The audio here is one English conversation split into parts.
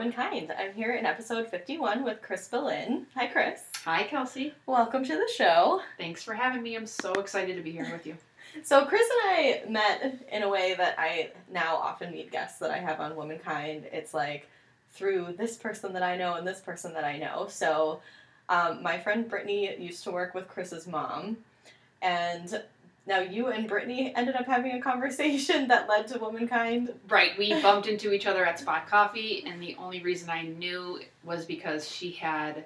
Womankind. I'm here in episode 51 with Chris Belin. Hi, Chris. Hi, Kelsey. Welcome to the show. Thanks for having me. I'm so excited to be here with you. So, Chris and I met in a way that I now often meet guests that I have on Womankind. It's like through this person that I know and this person that I know. So, um, my friend Brittany used to work with Chris's mom, and now you and Brittany ended up having a conversation that led to Womankind. Right. We bumped into each other at Spot Coffee, and the only reason I knew was because she had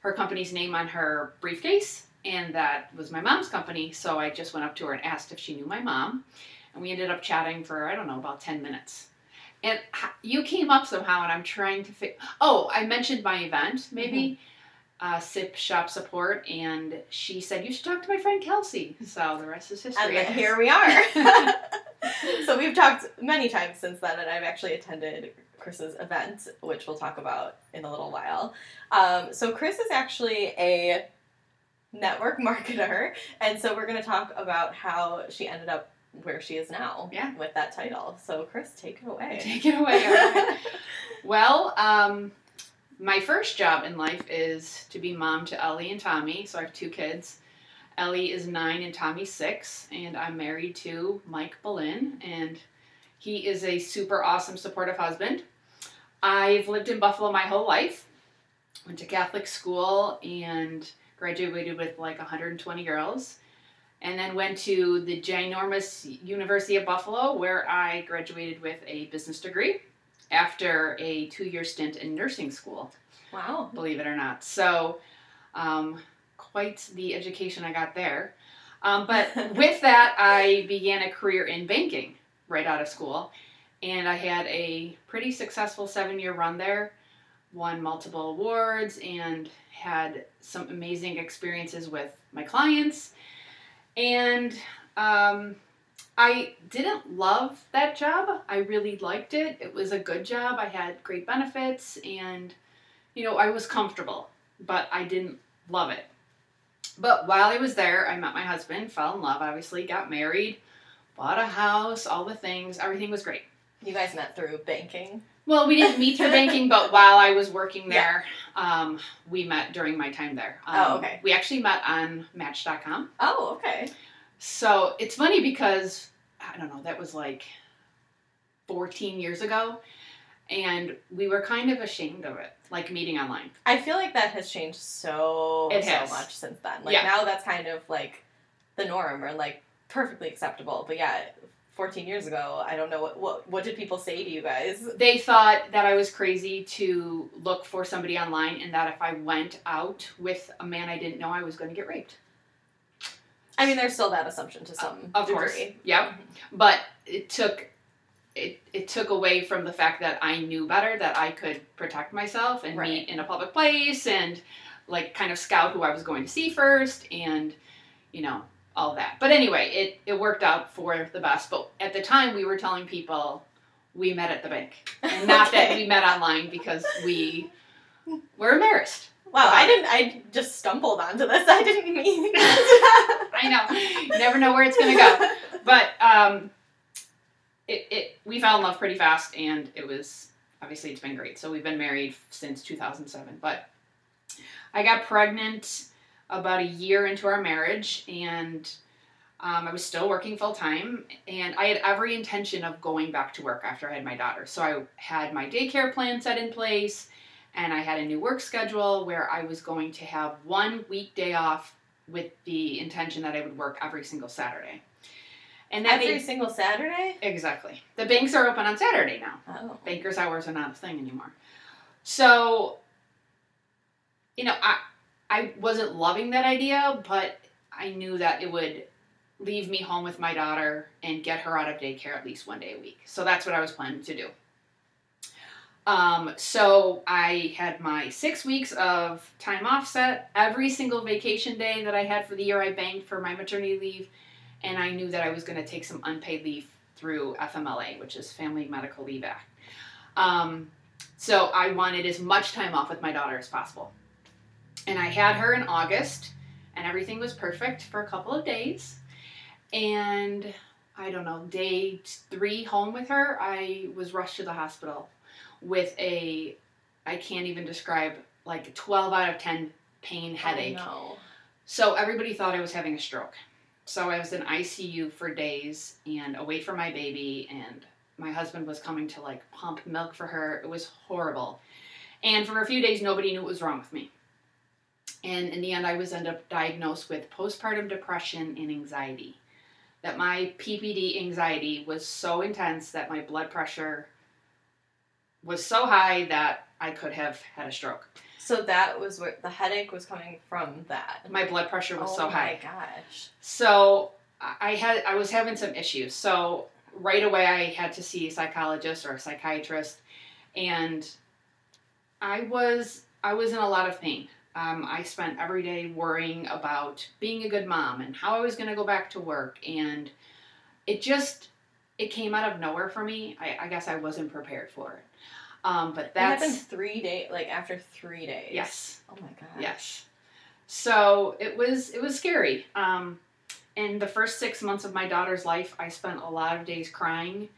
her company's name on her briefcase, and that was my mom's company. So I just went up to her and asked if she knew my mom, and we ended up chatting for I don't know about ten minutes. And you came up somehow, and I'm trying to figure. Oh, I mentioned my event, maybe. Mm-hmm. Uh, SIP shop support, and she said you should talk to my friend Kelsey. So the rest is history. And I then guess. here we are. so we've talked many times since then, and I've actually attended Chris's event, which we'll talk about in a little while. Um, so Chris is actually a network marketer, and so we're going to talk about how she ended up where she is now Yeah. with that title. So Chris, take it away. Take it away. right. well, um, my first job in life is to be mom to Ellie and Tommy. So I have two kids. Ellie is nine and Tommy's six, and I'm married to Mike Belin, and he is a super awesome, supportive husband. I've lived in Buffalo my whole life. Went to Catholic school and graduated with like 120 girls. And then went to the ginormous University of Buffalo, where I graduated with a business degree after a two year stint in nursing school, Wow. believe it or not. So, um, quite the education I got there. Um, but with that, I began a career in banking right out of school. And I had a pretty successful seven year run there, won multiple awards, and had some amazing experiences with my clients. And um, I didn't love that job. I really liked it. It was a good job. I had great benefits and, you know, I was comfortable, but I didn't love it. But while I was there, I met my husband, fell in love, obviously, got married, bought a house, all the things. Everything was great. You guys met through banking. Well, we didn't meet through banking, but while I was working there, um, we met during my time there. Um, Oh, okay. We actually met on Match.com. Oh, okay. So it's funny because I don't know, that was like 14 years ago, and we were kind of ashamed of it, like meeting online. I feel like that has changed so It so has. much since then. Like Yeah. now that's kind of like the norm or like perfectly acceptable. But yeah, 14 years ago, I don't know what what what did people say to you guys? They thought that I was crazy to look for somebody online, and that if I went out with a man I didn't know, I was going to get raped. I mean, there's still that assumption to some uh, Of degree. course, yep. But it took it, it took away from the fact that I knew better that I could protect myself and Right. meet in a public place and like kind of scout who I was going to see first and you know all that. But anyway, it it worked out for the best. But at the time, we were telling people we met at the bank, and not that we met online because we were embarrassed. Wow, I didn't. I just stumbled onto this. I didn't mean. I know, you never know where it's gonna go. but um, it, it we fell in love pretty fast, and it was obviously it's been great. So we've been married since 2007. But I got pregnant about a year into our marriage, and um, I was still working full time, and I had every intention of going back to work after I had my daughter. So I had my daycare plan set in place, and I had a new work schedule where I was going to have one weekday off with the intention that I would work every single Saturday. And that Every made single Saturday. exactly. The banks are open on Saturday now. Oh. Bankers hours are not a thing anymore. So, you know, I I wasn't loving that idea, but I knew that it would leave me home with my daughter and get her out of daycare at least one day a week. So that's what I was planning to do. Um, so I had my six weeks of time off set. Every single vacation day that I had for the year, I banked for my maternity leave, and I knew that I was going to take some unpaid leave through FMLA, which is Family Medical Leave Act. Um, so I wanted as much time off with my daughter as possible. And I had her in August, and everything was perfect for a couple of days. And I don't know, day three home with her, I was rushed to the hospital with a, I can't even describe, like 12 out of 10 pain headache. Oh, no. So everybody thought I was having a stroke. So I was in ICU for days and away from my baby, and my husband was coming to like pump milk for her. It was horrible. And for a few days, nobody knew what was wrong with me. And in the end, I was ended up diagnosed with postpartum depression and anxiety. That my PPD anxiety was so intense that my blood pressure was so high that I could have had a stroke. So that was where the headache was coming from. That My blood pressure was oh so high. Oh my gosh. So I had I was having some issues. So right away I had to see a psychologist or a psychiatrist, and I was I was in a lot of pain. Um, I spent every day worrying about being a good mom and how I was going to go back to work, and it just it came out of nowhere for me. I, I guess I wasn't prepared for it. Um, but That that's happened three days, like after three days. yes. Oh my god. Yes. So it was it was scary. Um, in the first six months of my daughter's life, I spent a lot of days crying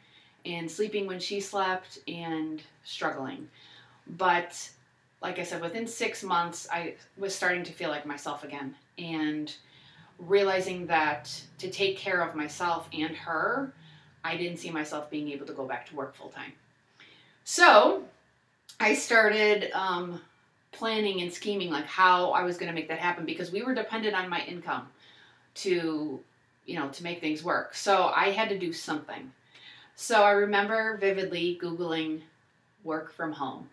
and sleeping when she slept and struggling. But like I said, within six months, I was starting to feel like myself again and realizing that to take care of myself and her, I didn't see myself being able to go back to work full time. So I started um, planning and scheming like how I was going to make that happen because we were dependent on my income to you know to make things work. So I had to do something. So I remember vividly googling work from home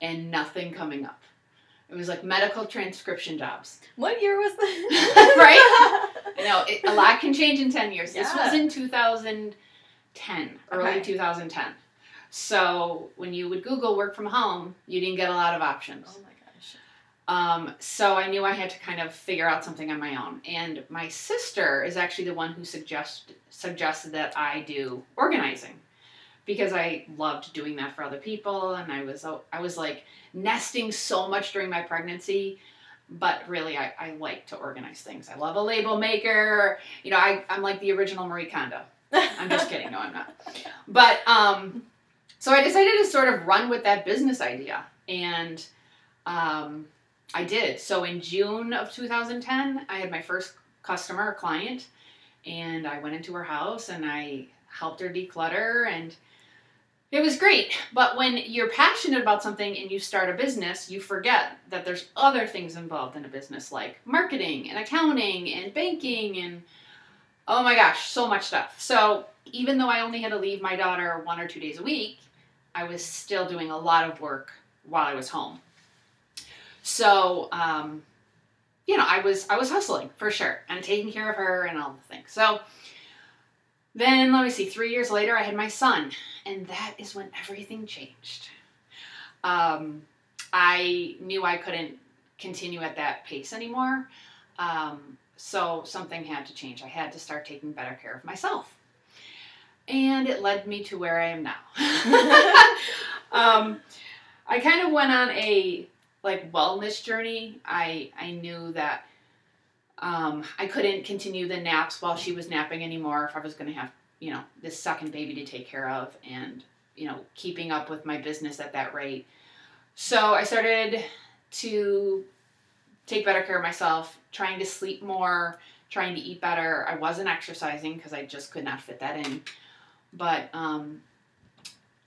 and nothing coming up. It was like medical transcription jobs. What year was that? Right? Know it, a lot can change in 10 years. This was Yeah. in 2010, early Okay. 2010. So when you would Google work from home, you didn't get a lot of options. Oh my gosh. Um, so I knew I had to kind of figure out something on my own. And my sister is actually the one who suggest, suggested that I do organizing because I loved doing that for other people. And I was, I was like nesting so much during my pregnancy. But really, I, I like to organize things. I love a label maker. You know, I, I'm like the original Marie Kondo. I'm just kidding. No, I'm not. But um, so I decided to sort of run with that business idea, and um, I did. So in June of 2010, I had my first customer, client, and I went into her house and I helped her declutter, and it was great. But when you're passionate about something and you start a business, you forget that there's other things involved in a business, like marketing and accounting and banking and Oh my gosh, so much stuff. So even though I only had to leave my daughter one or two days a week, I was still doing a lot of work while I was home. So, um, you know, I was I was hustling for sure and taking care of her and all the things. So then let me see, three years later I had my son, and that is when everything changed. Um, I knew I couldn't continue at that pace anymore. Um, so something had to change. I had to start taking better care of myself. And it led me to where I am now. um, I kind of went on a like wellness journey. I I knew that um, I couldn't continue the naps while she was napping anymore if I was going to have you know this second baby to take care of and you know keeping up with my business at that rate. So I started to take better care of myself, trying to sleep more, trying to eat better. I wasn't exercising because I just could not fit that in. But um,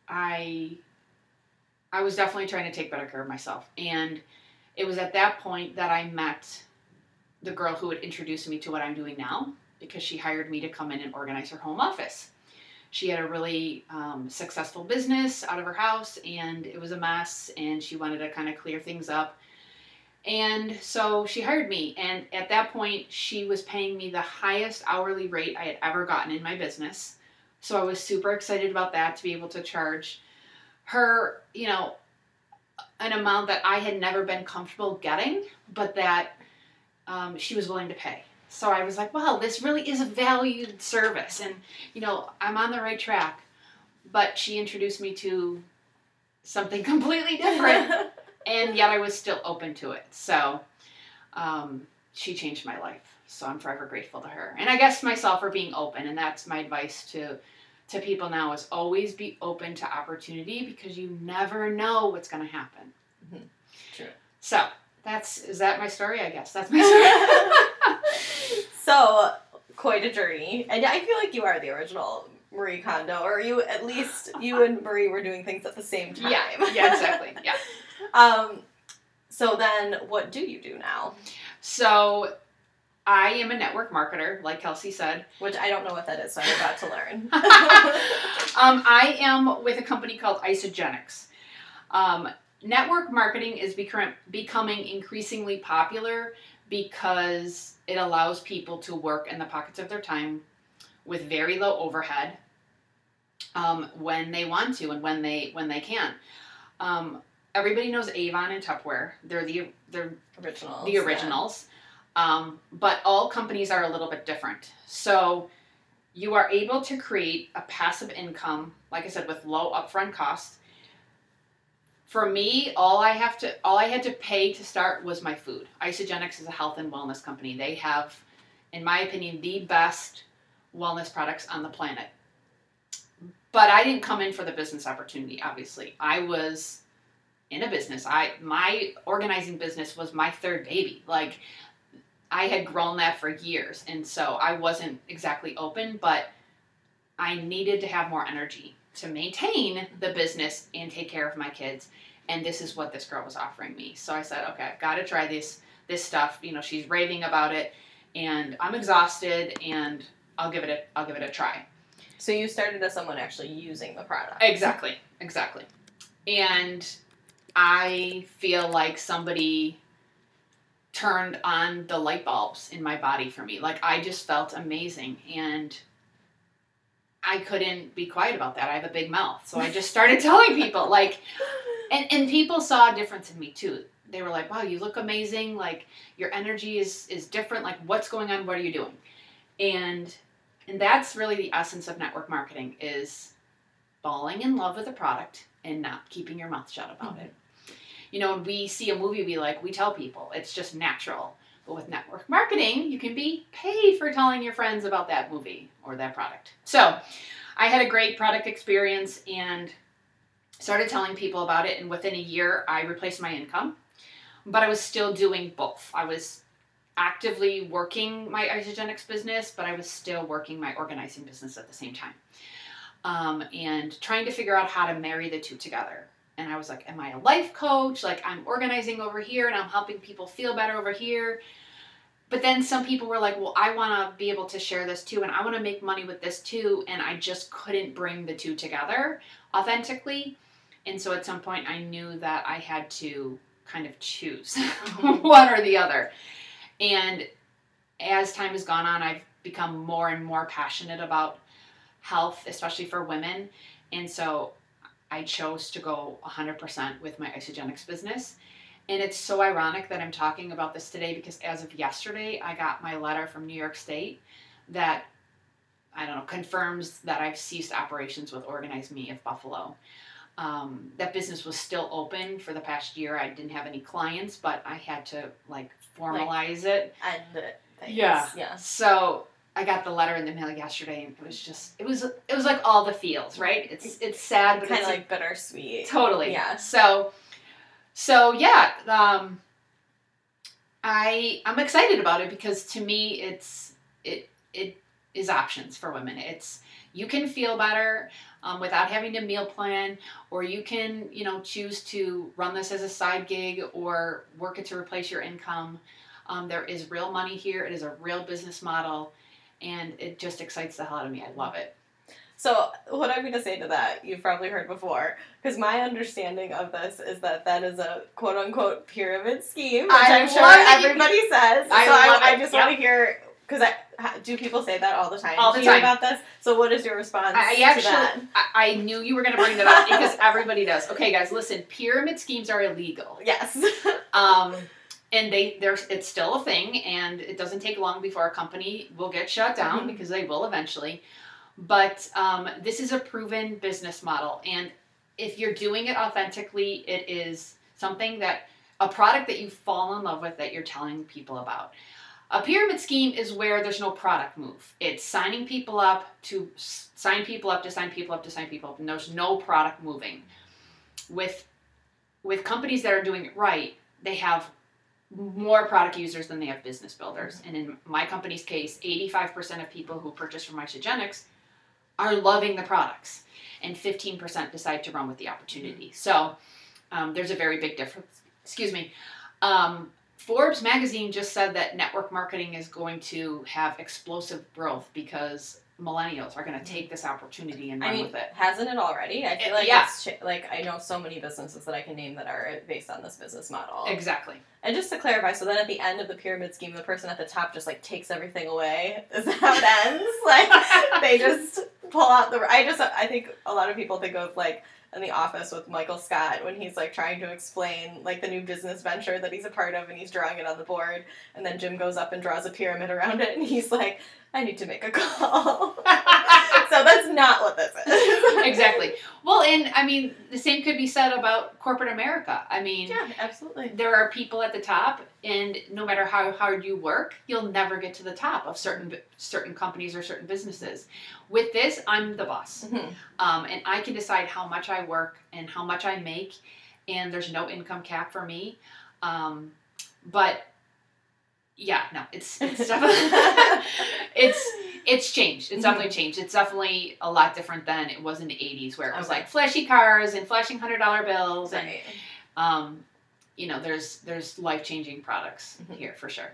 I I was definitely trying to take better care of myself. And it was at that point that I met the girl who had introduced me to what I'm doing now because she hired me to come in and organize her home office. She had a really um, successful business out of her house and it was a mess, and she wanted to kind of clear things up. And so she hired me, and at that point, she was paying me the highest hourly rate I had ever gotten in my business. So I was super excited about that to be able to charge her, you know, an amount that I had never been comfortable getting, but that um, she was willing to pay. So I was like, wow, this really is a valued service, and you know, I'm on the right track. But she introduced me to something completely different and yet I was still open to it. So um, she changed my life. So I'm forever grateful to her. And I guess myself for being open. And that's my advice to to people now is always be open to opportunity because you never know what's going to happen. Mhm. True. So that's is that my story? I guess that's my story. so quite a journey, and I feel like you are the original Marie Kondo, or you at least you and Marie were doing things at the same time. yeah, yeah, exactly. Yeah. Um, so then, what do you do now? So I am a network marketer, like Kelsey said. Which I don't know what that is, so I'm about to learn. um, I am with a company called Isagenix. Um, network marketing is becom- becoming increasingly popular because it allows people to work in the pockets of their time with very low overhead um, when they want to and when they when they can. Um, everybody knows Avon and Tupperware. They're the they're originals. the originals. Um, but all companies are a little bit different. So you are able to create a passive income, like I said, with low upfront costs. For me, all I have to all I had to pay to start was my food. Isagenix is a health and wellness company. They have, in my opinion, the best wellness products on the planet. But I didn't come in for the business opportunity, obviously. I was in a business. I my organizing business was my third baby. Like I had grown that for years, and so I wasn't exactly open, but I needed to have more energy to maintain the business and take care of my kids. And this is what this girl was offering me. So I said, okay, I've got to try this this stuff. You know, she's raving about it, and I'm exhausted, and I'll give it a I'll give it a try. So you started as someone actually using the product. Exactly, exactly. And I feel like somebody turned on the light bulbs in my body for me. Like I just felt amazing and I couldn't be quiet about that. I have a big mouth. So I just started telling people like and and people saw a difference in me too. They were like, "Wow, you look amazing. Like your energy is is different. Like what's going on? What are you doing?" And and that's really the essence of network marketing is falling in love with a product and not keeping your mouth shut about Mhm. it. You know, when we see a movie we like, we tell people. It's just natural. But with network marketing, you can be paid for telling your friends about that movie or that product. So, I had a great product experience and started telling people about it. And within a year, I replaced my income. But I was still doing both. I was actively working my Isagenix business, but I was still working my organizing business at the same time. Um, and trying to figure out how to marry the two together. And I was like, Am I a life coach? Like, I'm organizing over here and I'm helping people feel better over here. But then some people were like, Well, I want to be able to share this too, and I want to make money with this too. And I just couldn't bring the two together authentically. And so at some point, I knew that I had to kind of choose oh. one or the other. And as time has gone on, I've become more and more passionate about health, especially for women. And so I chose to go 100% with my Isagenix business. And it's so ironic that I'm talking about this today because as of yesterday, I got my letter from New York State that I don't know confirms that I've ceased operations with Organize Me of Buffalo. Um, that business was still open for the past year. I didn't have any clients, but I had to like formalize it. And things. Yeah. Yeah. So I got the letter in the mail yesterday, and it was just it was it was like all the feels, right? It's it's sad, but Kind it's of like bittersweet. totally Yeah. So so yeah, um, I I'm excited about it because to me it's it it is options for women. It's you can feel better um, without having to meal plan, or you can you know choose to run this as a side gig or work it to replace your income. Um, there is real money here. It is a real business model, and it just excites the hell out of me. I love it. So what I'm going to say to that, you've probably heard before, because my understanding of this is that that is a quote unquote pyramid scheme, which I I'm sure everybody says. I so love I, I just Yep. want to hear because I do people say that all the time All the time. about this. So what is your response I to actually, that? I, I knew you were going to bring that up because everybody does. Okay, guys, listen. Pyramid schemes are illegal. Yes. Um, and they there's it's still a thing, and it doesn't take long before a company will get shut down Mhm. because they will eventually. But um, this is a proven business model, and if you're doing it authentically, it is something that a product that you fall in love with that you're telling people about. A pyramid scheme is where there's no product move. It's signing people up to s- sign people up to sign people up to sign people up, and there's no product moving. With with companies that are doing it right, they have more product users than they have business builders. And in my company's case, 85% of people who purchase from Isagenix are loving the products, and 15% decide to run with the opportunity. So um, there's a very big difference. Excuse me. Um, Forbes magazine just said that network marketing is going to have explosive growth because millennials are going to take this opportunity and run I mean, with it. hasn't it already? I feel like Yeah. it's like I know so many businesses that I can name that are based on this business model. Exactly. And just to clarify, so then at the end of the pyramid scheme, the person at the top just like takes everything away. Is that how it ends? like they just pull out the. I just I think a lot of people think of like in the office with Michael Scott when he's like trying to explain like the new business venture that he's a part of and he's drawing it on the board and then Jim goes up and draws a pyramid around it and he's like I need to make a call. so that's not what this is. exactly. Well, and I mean, the same could be said about corporate America. I mean, Yeah, absolutely. there are people at the top, and no matter how hard you work, you'll never get to the top of certain certain companies or certain businesses. With this, I'm the boss, Mhm. um, and I can decide how much I work and how much I make, and there's no income cap for me. Um, but yeah, no, it's it's definitely it's it's changed. It's definitely changed. It's definitely a lot different than it was in the '80s, where it was Okay. like flashy cars and flashing hundred dollar bills and Right. um, you know, there's there's life changing products Mhm. here for sure.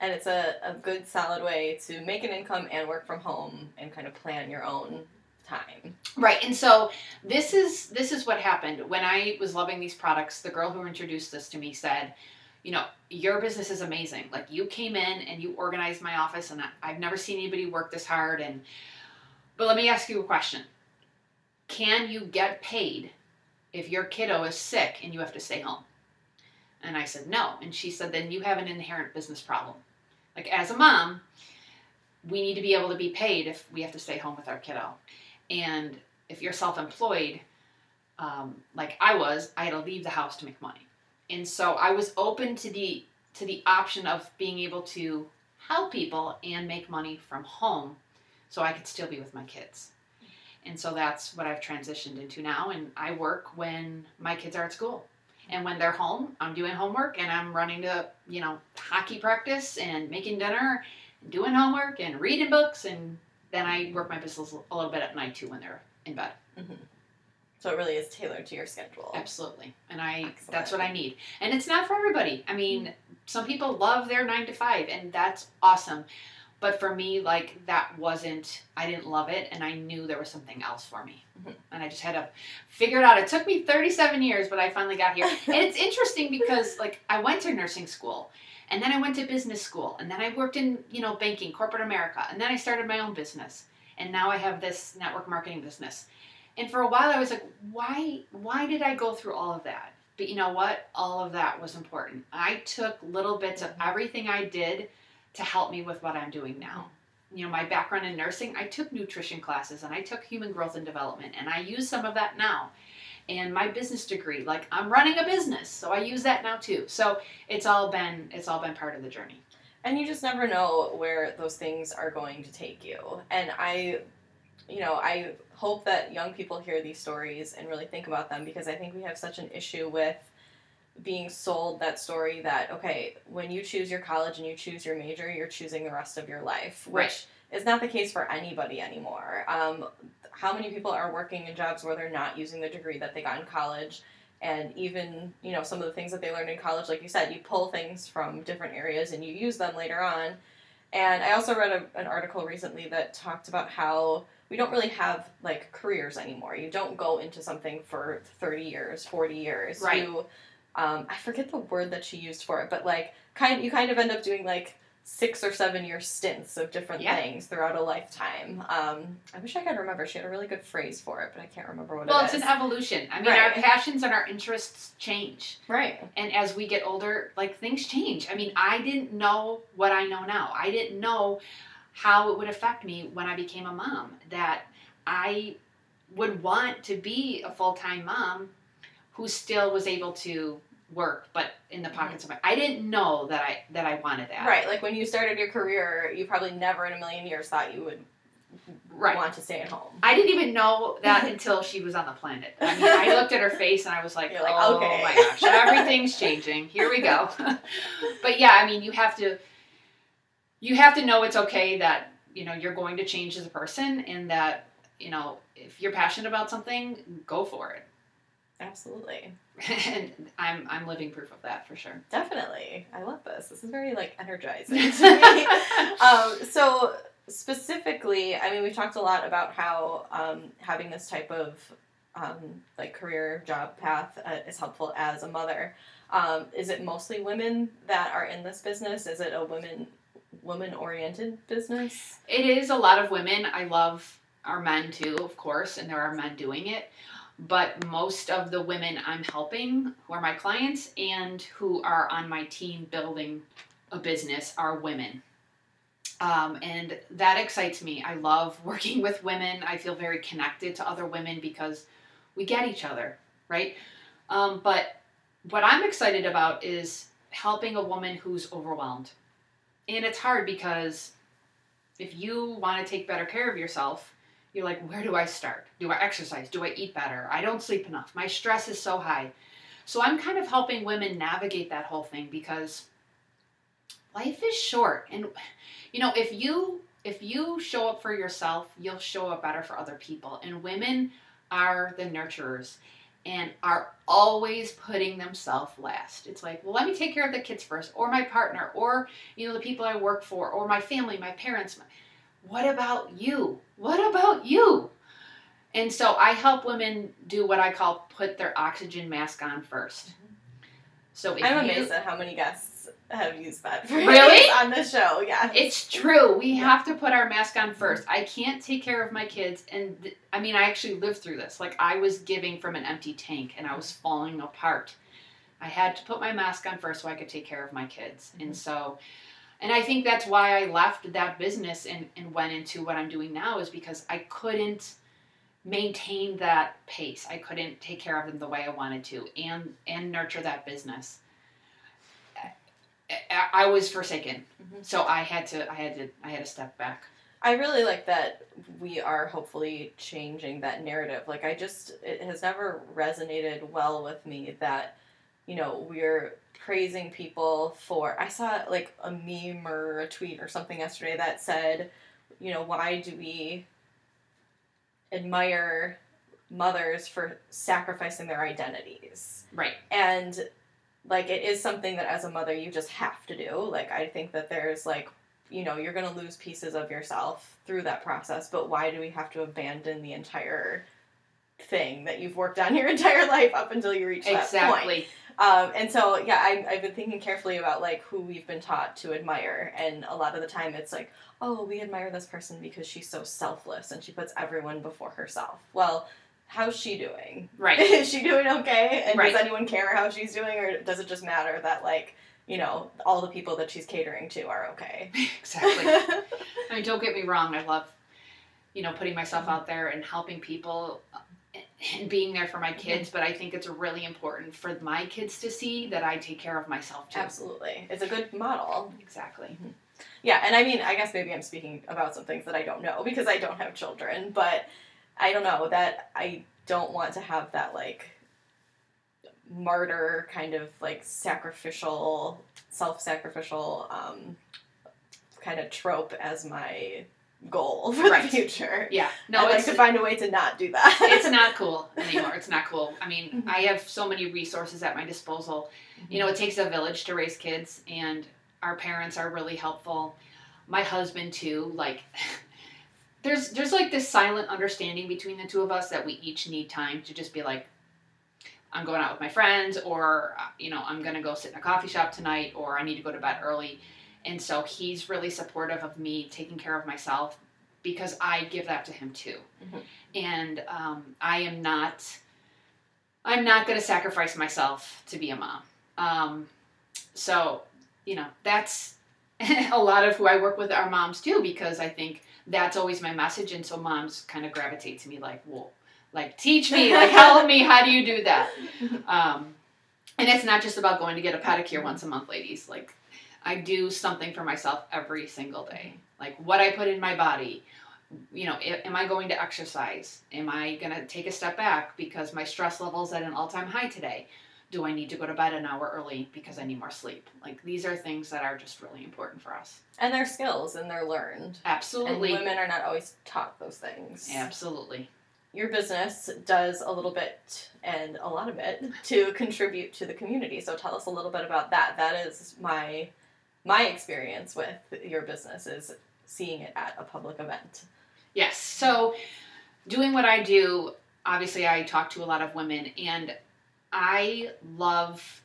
And it's a, a good solid way to make an income and work from home and kind of plan your own time. Right, and so this is this is what happened when I was loving these products. The girl who introduced this to me said, "You know, your business is amazing. Like you came in and you organized my office, and I, I've never seen anybody work this hard." And but let me ask you a question: Can you get paid if your kiddo is sick and you have to stay home? And I said no, and she said, "Then you have an inherent business problem. Like as a mom." We need to be able to be paid if we have to stay home with our kiddo. And if you're self-employed, um, like I was, I had to leave the house to make money, and so I was open to the to the option of being able to help people and make money from home, so I could still be with my kids. And so that's what I've transitioned into now, and I work when my kids are at school. And when they're home, I'm doing homework and I'm running to, you know, hockey practice and making dinner, and doing homework and reading books and then I work my business a little bit at night too when they're in bed. Mm-hmm. So it really is tailored to your schedule. Absolutely. And I Excellent. that's what I need. And it's not for everybody. I mean, some people love their 9 to 5 and that's awesome. But for me like that wasn't I didn't love it and I knew there was something else for me. Mhm. And I just had to figure it out. It took me 37 years, but I finally got here. and it's interesting because like I went to nursing school and then I went to business school and then I worked in, you know, banking, corporate America, and then I started my own business. And now I have this network marketing business. And for a while I was like, why why did I go through all of that? But you know what? All of that was important. I took little bits of mm-hmm. everything I did to help me with what I'm doing now. You know, my background in nursing, I took nutrition classes and I took human growth and development and I use some of that now. And my business degree, like I'm running a business, so I use that now too. So it's all been it's all been part of the journey. And you just never know where those things are going to take you. And I, you know, I hope that young people hear these stories and really think about them because I think we have such an issue with being sold that story that, okay, when you choose your college and you choose your major, you're choosing the rest of your life, which Right. is not the case for anybody anymore. Um, how many people are working in jobs where they're not using the degree that they got in college? and even you know some of the things that they learned in college like you said you pull things from different areas and you use them later on and i also read a, an article recently that talked about how we don't really have like careers anymore you don't go into something for 30 years 40 years Right. you um, i forget the word that she used for it but like kind you kind of end up doing like six or seven year stints of different Yeah. things throughout a lifetime um, i wish i could remember she had a really good phrase for it but i can't remember what it is. Well, it's an evolution. I mean, our passions and our interests change. right And as we get older, like things change. I mean, I didn't know what I know now. I didn't know how it would affect me when I became a mom. That I would want to be a full time mom who still was able to work, but in the mm-hmm. pockets of my. I didn't know that I that I wanted that. Right, like when you started your career, you probably never in a million years thought you would Right. want to stay at home. I didn't even know that until she was on the planet. I mean, I looked at her face and I was like, like, oh okay." my gosh, everything's changing. Here we go. but yeah, I mean, you have to, you have to know it's okay that you know you're going to change as a person, and that you know if you're passionate about something, go for it. Absolutely. and I'm I'm living proof of that for sure. Definitely. I love this. This is very like energizing to me. um, so specifically, I mean, we talked a lot about how um, having this type of um, like career job path uh, is helpful as a mother. Um, is it mostly women that are in this business? Is it a women woman oriented business? It is a lot of women. I love our men too, of course, and there are men doing it. But most of the women I'm helping, who are my clients and who are on my team building a business, are women. Um, and that excites me. I love working with women. I feel very connected to other women because we get each other, right? Um, but what I'm excited about is helping a woman who's overwhelmed. And it's hard because if you want to take better care of yourself, you're like, where do I start? Do I exercise? Do I eat better? I don't sleep enough. My stress is so high. So I'm kind of helping women navigate that whole thing because life is short. And you know, if you if you show up for yourself, you'll show up better for other people. And women are the nurturers and are always putting themselves last. It's like, well, let me take care of the kids first, or my partner, or you know, the people I work for, or my family, my parents. What about you? What about you? And so I help women do what I call put their oxygen mask on 1st mm-hmm. So if I'm amazed at how many guests have used that Really? on the show. Yeah. It's true. We have to put our mask on first. I can't take care of my kids, and th- I mean, I actually lived through this. Like I was giving from an empty tank, and I was falling apart. I had to put my mask on first so I could take care of my kids, Mhm. and so, and I think that's why I left that business and and went into what I'm doing now is because I couldn't maintain that pace. I couldn't take care of them the way I wanted to, and and nurture that business. I, was forsaken Mhm. so I had to I had to I had to step back. I really like that we are hopefully changing that narrative. Like I just it has never resonated well with me that you know we're praising people for I saw like a meme or a tweet or something yesterday that said, you know, why do we admire mothers for sacrificing their identities? Right. and like it is something that as a mother you just have to do. Like i think that there's like you know you're going to lose pieces of yourself through that process but why do we have to abandon the entire thing that you've worked on your entire life up until you reach that point? Exactly. um, and so yeah I, i've been thinking carefully about like who we've been taught to admire and a lot of the time it's like oh we admire this person because she's so selfless and she puts everyone before herself. Well how's she doing Right. is she doing okay? And Right. does anyone care how she's doing, or does it just matter that like you know all the people that she's catering to are okay? exactly. I mean, don't get me wrong. I love, you know, putting myself mm-hmm. out there and helping people uh, and being there for my mm-hmm. kids. But I think it's really important for my kids to see that I take care of myself too. Absolutely, it's a good model. Exactly. Mm-hmm. Yeah, and I mean, I guess maybe I'm speaking about some things that I don't know because I don't have children, but I don't know that I don't want to have that like martyr kind of like sacrificial, self-sacrificial um, kind of trope as my goal for Right. the future. Yeah. No, I'd like to find a way to not do that. it's not cool anymore. It's not cool. I mean, Mhm. I have so many resources at my disposal. You know, it takes a village to raise kids, and our parents are really helpful. My husband too. Like, there's there's like this silent understanding between the two of us that we each need time to just be like, I'm going out with my friends, or uh, you know, I'm gonna go sit in a coffee shop tonight, or I need to go to bed early. And so he's really supportive of me taking care of myself because I give that to him too. Mhm. And um, I am not. I'm not going to sacrifice myself to be a mom. Um, so, you know, that's a lot of who I work with are moms too, because I think that's always my message. And so moms kind of gravitate to me like, well, like, teach me, like, help me, how do you do that? Um, And it's not just about going to get a pedicure once a month, ladies. Like, I do something for myself every single day. Like, what I put in my body. You know, am I going to exercise? Am I going to take a step back because my stress level is at an all time high today? Do I need to go to bed an hour early because I need more sleep? Like, these are things that are just really important for us. And they're skills and they're learned. Absolutely. And women are not always taught those things. Absolutely. Your business does a little bit and a lot of it to contribute to the community. So tell us a little bit about that. That is my my experience with your business is seeing it at a public event. Yes. So, doing what I do, obviously, I talk to a lot of women, and I love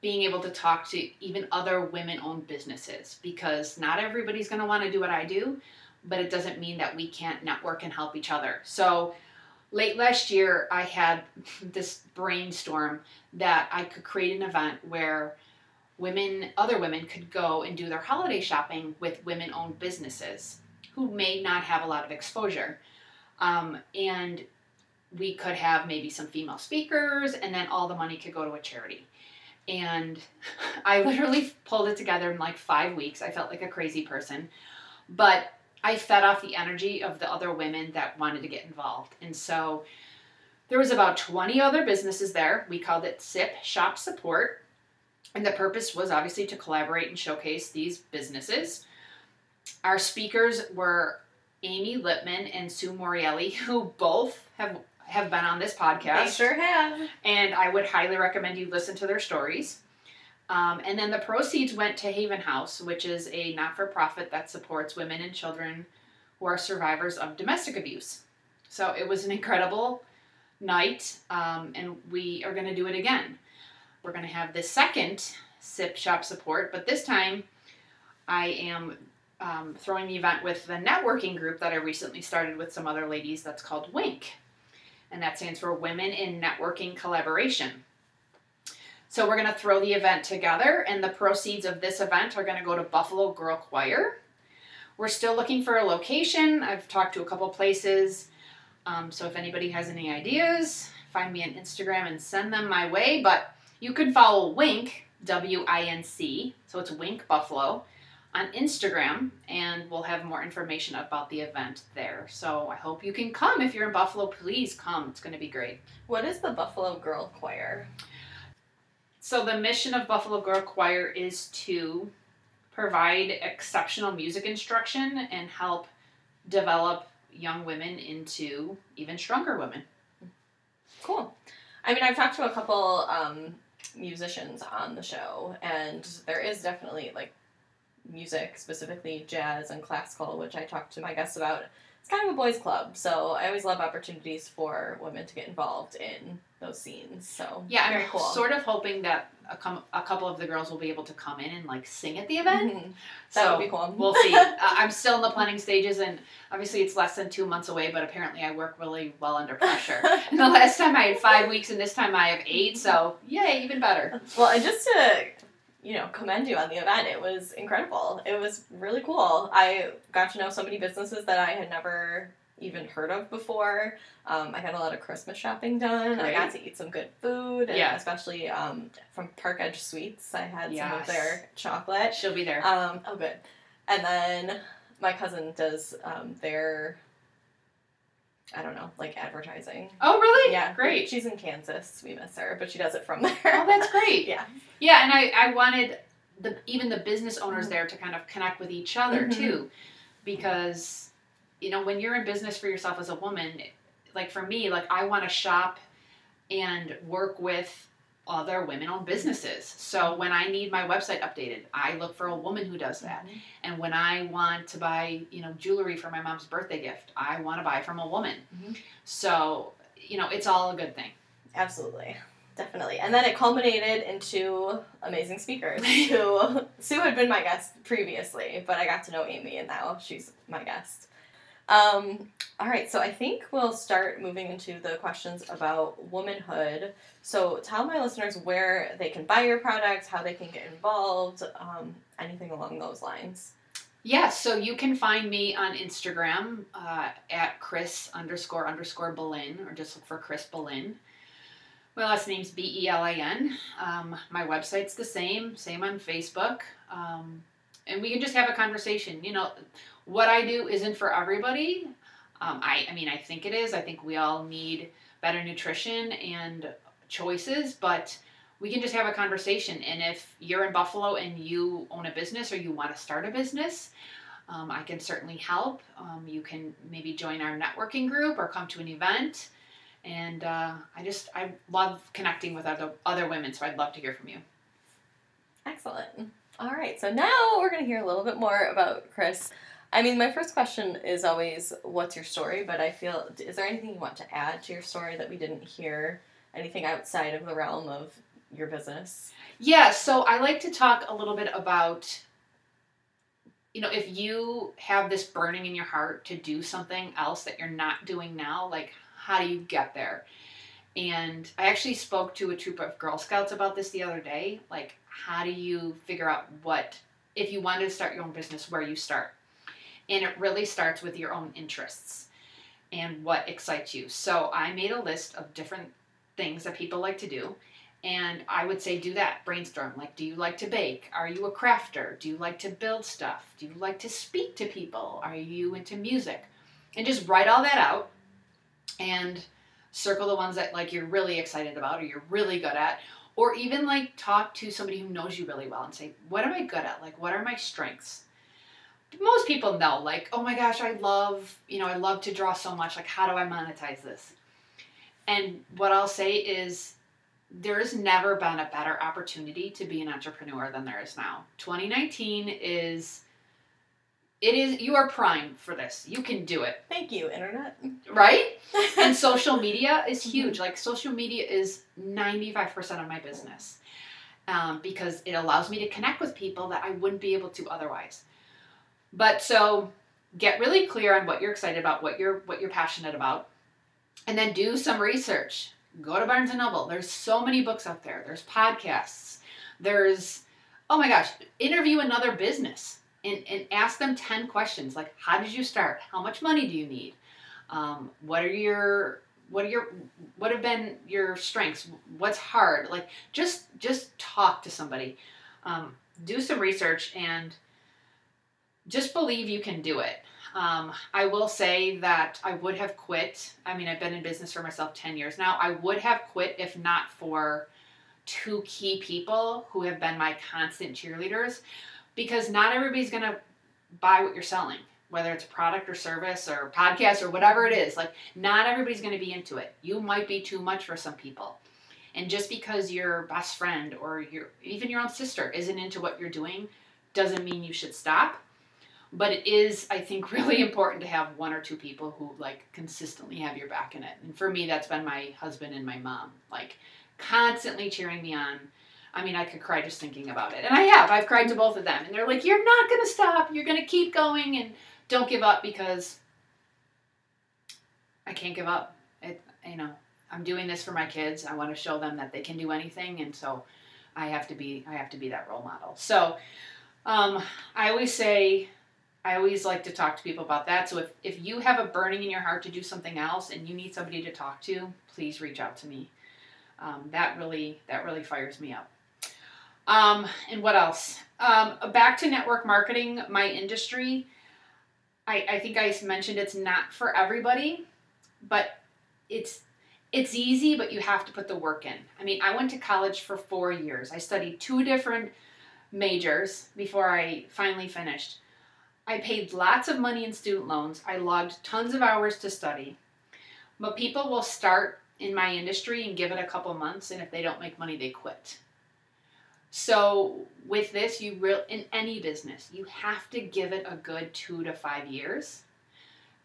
being able to talk to even other women owned businesses because not everybody's going to want to do what I do, but it doesn't mean that we can't network and help each other. So, late last year, I had this brainstorm that I could create an event where women, other women, could go and do their holiday shopping with women owned businesses who may not have a lot of exposure. Um, and we could have maybe some female speakers, and then all the money could go to a charity. And I literally pulled it together in like five weeks. I felt like a crazy person. But I fed off the energy of the other women that wanted to get involved. And so there was about 20 other businesses there. We called it SIP Shop Support. And the purpose was obviously to collaborate and showcase these businesses. Our speakers were Amy Lipman and Sue Morielli, who both have have been on this podcast. They sure have. And I would highly recommend you listen to their stories. Um, and then the proceeds went to Haven House, which is a not for profit that supports women and children who are survivors of domestic abuse. So it was an incredible night, um, and we are going to do it again. We're going to have the second SIP shop support, but this time I am um, throwing the event with the networking group that I recently started with some other ladies that's called WINC. And that stands for Women in Networking Collaboration. So we're going to throw the event together, and the proceeds of this event are going to go to Buffalo Girl Choir. We're still looking for a location. I've talked to a couple places. Um, so if anybody has any ideas, find me on Instagram and send them my way. But you can follow Wink, W I N C, so it's Wink Buffalo, on Instagram, and we'll have more information about the event there. So I hope you can come. If you're in Buffalo, please come. It's going to be great. What is the Buffalo Girl Choir? So the mission of Buffalo Girl Choir is to provide exceptional music instruction and help develop young women into even stronger women. Cool. I mean, I've talked to a couple um, musicians on the show, and there is definitely like music, specifically jazz and classical, which I talked to my guests about. It's kind of a boys' club, so I always love opportunities for women to get involved in those scenes. So Yeah, very I'm cool. sort of hoping that a, com- a couple of the girls will be able to come in and like sing at the event. Mhm. That so would be cool. we'll see. Uh, I'm still in the planning stages, and obviously it's less than two months away. But apparently, I work really well under pressure. and the last time I had five weeks, and this time I have eight. So yay, even better. Well, and just to you know commend you on the event, it was incredible. It was really cool. I got to know so many businesses that I had never even heard of before. Um, I got a lot of Christmas shopping done. I got to eat some good food, and Yeah. especially um, from Park Edge Sweets. I had some of their chocolate. She'll be there. Um, oh, good. And then my cousin does um, their, I don't know, like advertising. oh really? Yeah, great. She's in Kansas. We miss her, but she does it from there. Oh, that's great. yeah. Yeah, and I, I wanted the even the business owners Mhm. there to kind of connect with each other Mhm. too, because you know when you're in business for yourself as a woman, like for me, like I want to shop and work with other women-owned businesses. So when I need my website updated, I look for a woman who does that. And when I want to buy, you know, jewelry for my mom's birthday gift, I want to buy from a woman. Mhm. So you know, it's all a good thing. Absolutely. Definitely. And then it culminated into amazing speakers who Sue had been my guest previously, but I got to know Amy and now she's my guest. Um, all right, so I think we'll start moving into the questions about womanhood. So tell my listeners where they can buy your products, how they can get involved, um, anything along those lines. Yes, so you can find me on Instagram uh, at Chris underscore underscore Belin, or just look for Chris Belin. My last name's B E L I N. Um, my website's the same, same on Facebook. Um, and we can just have a conversation. You know, what I do isn't for everybody. Um, I, I mean, I think it is. I think we all need better nutrition and choices, but we can just have a conversation. And if you're in Buffalo and you own a business or you want to start a business, um, I can certainly help. Um, you can maybe join our networking group or come to an event. And uh, I just I love connecting with other other women, so I'd love to hear from you. Excellent. All right, so now we're going to hear a little bit more about Chris. I mean, my first question is always, "What's your story?" But I feel, is there anything you want to add to your story that we didn't hear? Anything outside of the realm of your business? Yeah, so I like to talk a little bit about you know, if you have this burning in your heart to do something else that you're not doing now, like how do you get there? And I actually spoke to a troop of Girl Scouts about this the other day. Like, how do you figure out what, if you wanted to start your own business, where you start? And it really starts with your own interests and what excites you. So I made a list of different things that people like to do. And I would say, do that. Brainstorm. Like, do you like to bake? Are you a crafter? Do you like to build stuff? Do you like to speak to people? Are you into music? And just write all that out and circle the ones that like you're really excited about or you're really good at or even like talk to somebody who knows you really well and say what am i good at like what are my strengths most people know like oh my gosh i love you know i love to draw so much like how do i monetize this and what i'll say is there's never been a better opportunity to be an entrepreneur than there is now. 2019 is it is you are prime for this. You can do it. Thank you, internet. Right? and social media is huge. Like social media is 95% of my business. Um, because it allows me to connect with people that I wouldn't be able to otherwise. But so get really clear on what you're excited about, what you're what you're passionate about, and then do some research go to Barnes and Noble. There's so many books out there. There's podcasts. There's oh my gosh, interview another business and, and ask them 10 questions like how did you start? How much money do you need? Um, what are your what are your what have been your strengths? What's hard? Like just just talk to somebody. Um, do some research and just believe you can do it. Um, I will say that I would have quit. I mean, I've been in business for myself 10 years now. I would have quit if not for two key people who have been my constant cheerleaders because not everybody's going to buy what you're selling, whether it's a product or service or podcast or whatever it is. Like, not everybody's going to be into it. You might be too much for some people. And just because your best friend or your even your own sister isn't into what you're doing doesn't mean you should stop but it is i think really important to have one or two people who like consistently have your back in it. And for me that's been my husband and my mom like constantly cheering me on. I mean i could cry just thinking about it. And i have. I've cried to both of them. And they're like you're not going to stop. You're going to keep going. And don't give up because i can't give up. It you know i'm doing this for my kids. I want to show them that they can do anything. And so i have to be i have to be that role model. So um, i always say I always like to talk to people about that. So if, if you have a burning in your heart to do something else and you need somebody to talk to, please reach out to me. Um, that really that really fires me up. Um, and what else? Um, back to network marketing, my industry. I, I think I mentioned it's not for everybody, but it's it's easy, but you have to put the work in. I mean, I went to college for four years. I studied two different majors before I finally finished. I paid lots of money in student loans. I logged tons of hours to study. But people will start in my industry and give it a couple months, and if they don't make money, they quit. So with this, you real in any business, you have to give it a good two to five years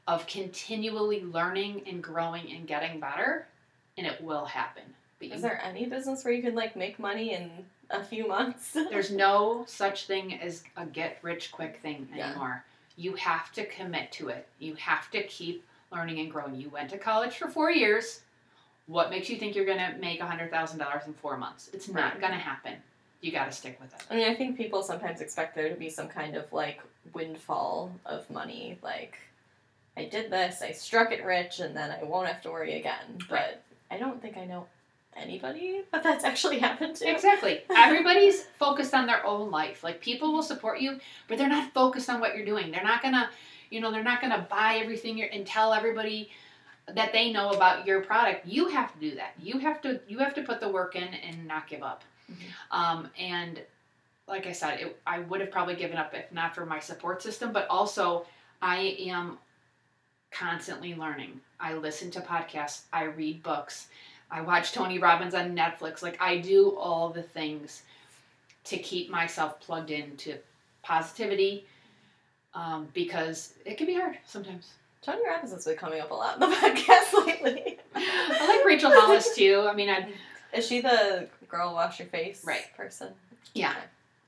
of continually learning and growing and getting better, and it will happen. But Is there any business where you can like make money in a few months. There's no such thing as a get rich quick thing anymore. Yeah. You have to commit to it. You have to keep learning and growing. You went to college for four years. What makes you think you're going to make $100,000 in four months? It's not right. going to happen. You got to stick with it. I mean, I think people sometimes expect there to be some kind of like windfall of money. Like, I did this, I struck it rich, and then I won't have to worry again. But right. I don't think I know anybody that that's actually happened to. Exactly. Everybody's focused on their own life. Like people will support you, but they're not focused on what you're doing. They're not gonna, you know, they're not gonna buy everything you're, and tell everybody that they know about your product. You have to do that. You have to you have to put the work in and not give up. Mhm. Um, and like I said, it, I would have probably given up if not for my support system. But also, I am constantly learning. I listen to podcasts. I read books. I watch Tony Robbins on Netflix. Like I do all the things to keep myself plugged into positivity um, because it can be hard sometimes. Tony Robbins has been coming up a lot in the podcast lately. I like Rachel Hollis too. I mean, I Is she the girl wash your face Right. person? yeah.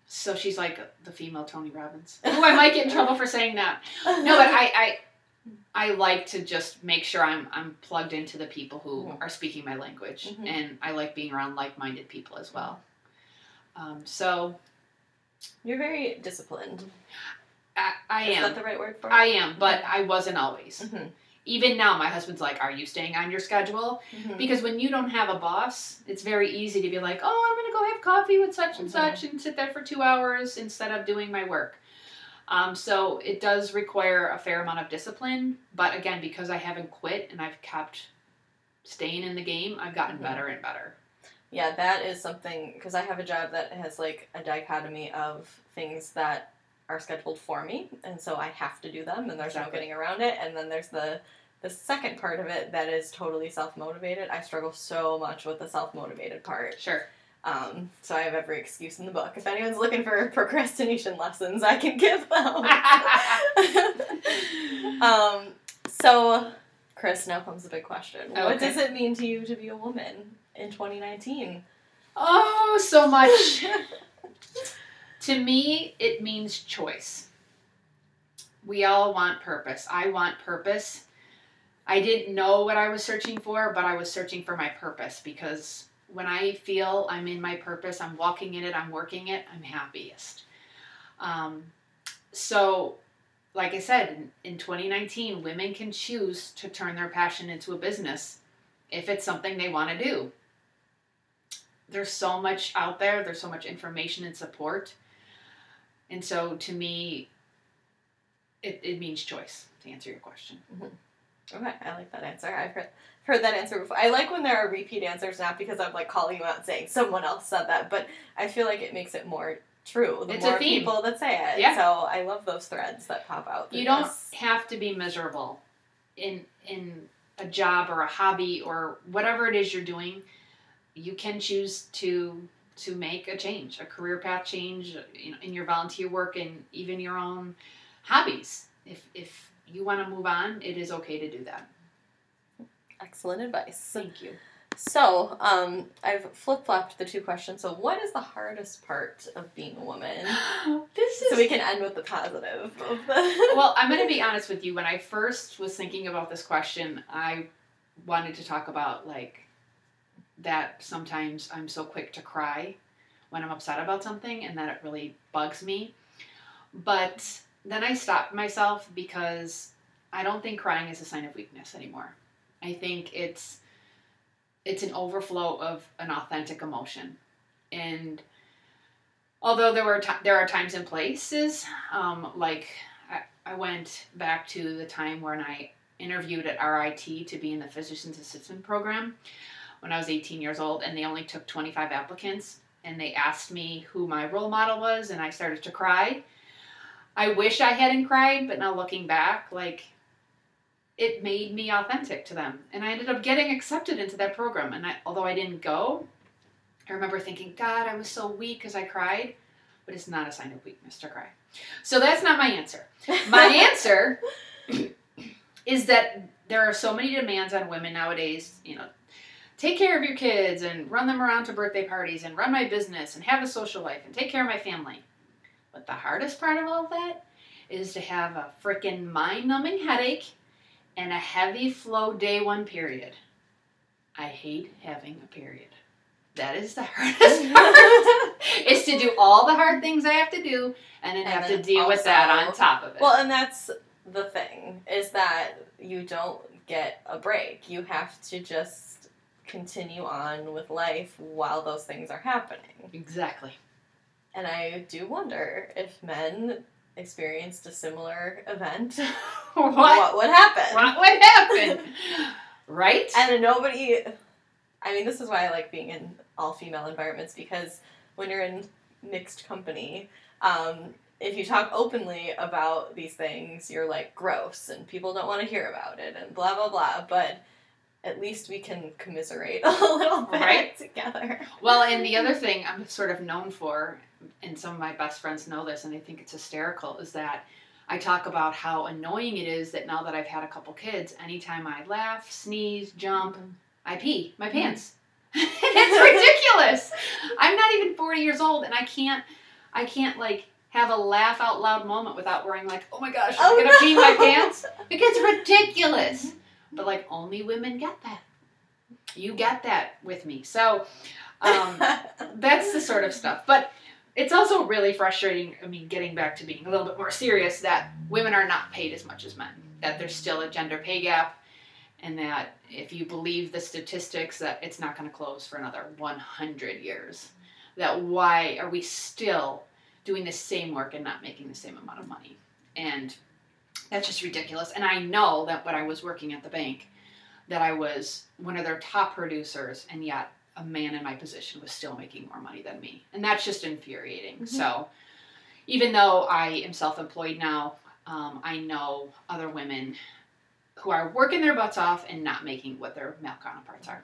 So she's like the female Tony Robbins. Oh, I might get in trouble for saying that. No, but I, I, I like to just make sure I'm I'm plugged into the people who Mhm. are speaking my language, Mhm. and I like being around like-minded people as well. Um, so You're very disciplined. I, I Is am. that the right word for it? I am, but I wasn't always. Mhm. Even now, my husband's like, "Are you staying on your schedule?" Mhm. Because when you don't have a boss, it's very easy to be like, "Oh, I'm gonna go have coffee with such and Mhm. such and sit there for two hours instead of doing my work." Um, so it does require a fair amount of discipline, but again, because I haven't quit and I've kept staying in the game, I've gotten Mhm. better and better. Yeah, that is something because I have a job that has like a dichotomy of things that are scheduled for me, and so I have to do them, and there's Exactly. no getting around it. And then there's the the second part of it that is totally self motivated. I struggle so much with the self motivated part. Sure. Um, so I have every excuse in the book. If anyone's looking for procrastination lessons, I can give them. um, so, Chris, now comes the big question. What does it mean to you to be a woman in 2019? oh, so much. to me, it means choice. We all want purpose. I want purpose. I didn't know what I was searching for, but I was searching for my purpose because when I feel I'm in my purpose, I'm walking in it, I'm working it, I'm happiest. Um, so, like I said, in, in 2019, women can choose to turn their passion into a business if it's something they want to do. There's so much out there there's so much information and support. And so to me it, it means choice to answer your question Okay, I like that answer. I've heard, heard that answer before. I like when there are repeat answers, not because I'm like calling you out and saying someone else said that, but I feel like it makes it more true. The It's more people that say it. Yeah. So I love those threads that pop out. you don't this. have to be miserable in in a job or a hobby or whatever it is you're doing you can choose to to make a change a career path change you know, in your volunteer work and even your own hobbies if if you want to move on it is okay to do that Excellent advice. thank you So, um, I've flip flopped the two questions. So, what is the hardest part of being a woman? this is So we can end with the positive. The well, I'm going to be honest with you. When I first was thinking about this question, I wanted to talk about like that sometimes I'm so quick to cry when I'm upset about something and that it really bugs me. But then I stopped myself because I don't think crying is a sign of weakness anymore. I think it's it's an overflow of an authentic emotion. And although there were ti there are times and places um, like I, I went back to the time when I interviewed at RIT to be in the physician's assistant program when I was 18 years old, and they only took 25 applicants. And they asked me who my role model was, and I started to cry. I wish I hadn't cried, but now looking back, like it made me authentic to them, and I ended up getting accepted into that program. And I, although I didn't go, I remember thinking, God, I was so weak because I cried. But it's not a sign of weakness to cry. So that's not my answer. My answer is that there are so many demands on women nowadays, you know, take care of your kids and run them around to birthday parties and run my business and have a social life and take care of my family. But the hardest part of all that is to have a freaking mind numbing headache and a heavy flow day one period. I hate having a period. That is the hardest part. is to do all the hard things I have to do and then And have then to deal with that on top of it. Well, and that's the thing is that you don't get a break. You have to just continue on with life while those things are happening. Exactly. And I do wonder if men experienced a similar event, what? what would happen? What would happen? right? And nobody, I mean, this is why I like being in all female environments because when you're in mixed company, um, if you talk openly about these things, you're like gross and people don't want to hear about it and blah blah blah. But at least we can commiserate a little bit Right. together. Well, and the other thing I'm sort of known for, and some of my best friends know this, and they think it's hysterical, is that I talk about how annoying it is that now that I've had a couple kids, anytime I laugh, sneeze, jump, mm-hmm. I pee my mm-hmm. pants. it's ridiculous. I'm not even 40 years old, and I can't, I can't like have a laugh out loud moment without worrying like, oh my gosh, oh, I'm Oh, gonna no. pee my pants. It gets ridiculous. Mm-hmm. But like only women get that. You get that with me. So um, that's the sort of stuff. But it's also really frustrating. I mean, getting back to being a little bit more serious, that women are not paid as much as men. That there's still a gender pay gap, and that if you believe the statistics, that it's not going to close for another 100 years. That why are we still doing the same work and not making the same amount of money? And that's just ridiculous. And I know that when I was working at the bank, that I was one of their top producers, and yet a man in my position was still making more money than me. And that's just infuriating. Mhm. So, even though I am self employed now, um, I know other women who are working their butts off and not making what their male counterparts are.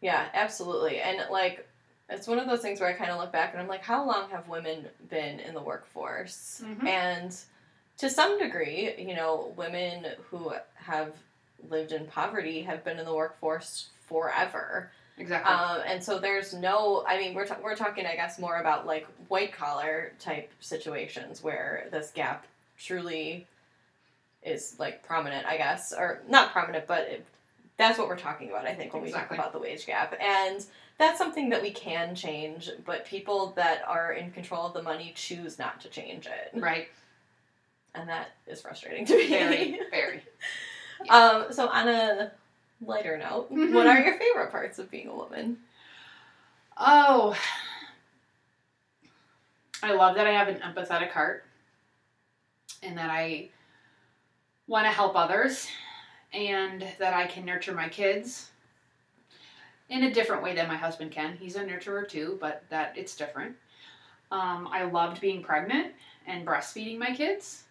Yeah, absolutely. And like it's one of those things where I kind of look back and I'm like, how long have women been in the workforce? Mhm. And to some degree, you know, women who have lived in poverty have been in the workforce forever. Exactly. Um, and so there's no, I mean, we're, ta- we're talking, I guess, more about like white collar type situations where this gap truly is like prominent, I guess, or not prominent, but it, that's what we're talking about, I think, when Exactly. we talk about the wage gap. And that's something that we can change, but people that are in control of the money choose not to change it. right. And that is frustrating to me. Very, very. um, so, on a lighter note, Mhm. what are your favorite parts of being a woman? Oh, I love that I have an empathetic heart and that I want to help others and that I can nurture my kids in a different way than my husband can. He's a nurturer too, but that it's different. Um, I loved being pregnant and breastfeeding my kids,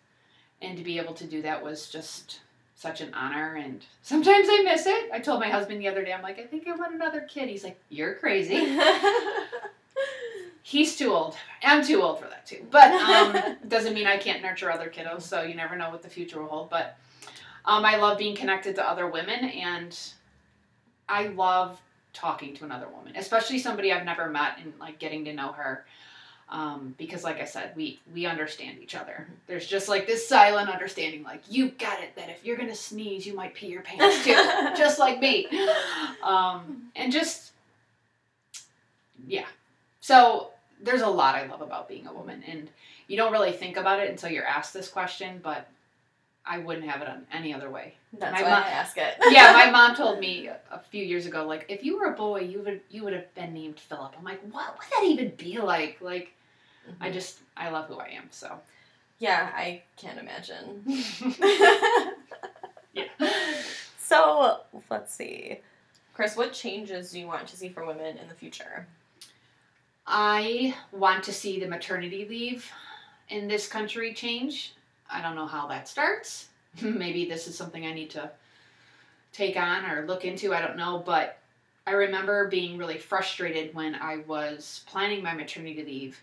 and to be able to do that was just such an honor. And sometimes I miss it. I told my husband the other day, I'm like, I think I want another kid. He's like, You're crazy. He's too old. I'm too old for that too. But um, doesn't mean I can't nurture other kiddos. So you never know what the future will hold. But um, I love being connected to other women, and I love talking to another woman, especially somebody I've never met, and like getting to know her. Um, because, like I said, we we understand each other. There's just like this silent understanding, like you got it. That if you're gonna sneeze, you might pee your pants too, just like me. Um, and just yeah. So there's a lot I love about being a woman, and you don't really think about it until you're asked this question, but I wouldn't have it on any other way. That's My why mom- I ask it. Yeah, my mom told me a- a few years ago, like, if you were a boy, you would you would have been named Philip. I'm like, what would that even be like? Like, I just I love who I am. So Yeah, I can't imagine. yeah. so let's see. Chris, what changes do you want to see for women in the future? I want to see the maternity leave in this country change. I don't know how that starts. Maybe this is something I need to take on or look into. I don't know. But I remember being really frustrated when I was planning my maternity leave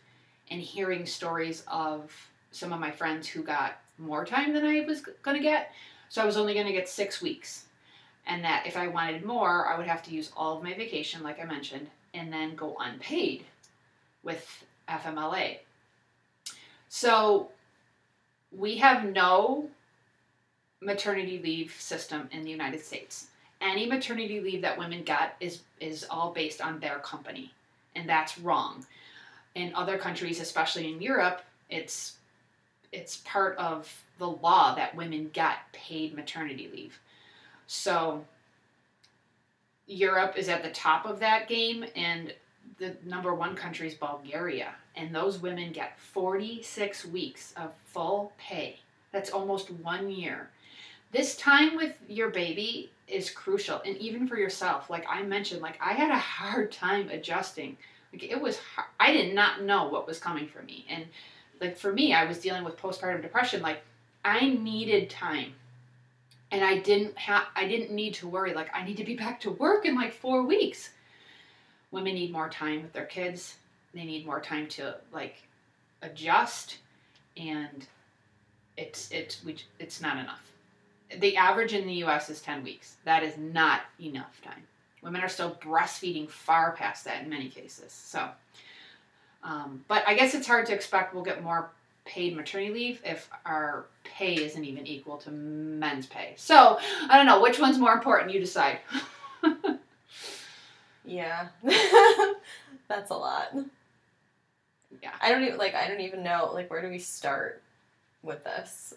and hearing stories of some of my friends who got more time than I was going to get. So I was only going to get six weeks. And that if I wanted more, I would have to use all of my vacation, like I mentioned, and then go unpaid with FMLA. So we have no maternity leave system in the United States. Any maternity leave that women get is is all based on their company, and that's wrong. In other countries, especially in Europe, it's it's part of the law that women get paid maternity leave. So Europe is at the top of that game, and the number one country is Bulgaria. And those women get 46 weeks of full pay. That's almost one year. This time with your baby is crucial, and even for yourself. Like I mentioned, like I had a hard time adjusting. Like it was, hard. I did not know what was coming for me, and like for me, I was dealing with postpartum depression. Like I needed time and I didn't have I didn't need to worry like I need to be back to work in like 4 weeks. Women need more time with their kids. They need more time to like adjust and it's it's we, it's not enough. The average in the US is 10 weeks. That is not enough time. Women are still breastfeeding far past that in many cases. So um, but I guess it's hard to expect we'll get more paid maternity leave if our pay isn't even equal to men's pay. So I don't know which one's more important. You decide. yeah, that's a lot. Yeah, I don't even like. I don't even know like where do we start with this.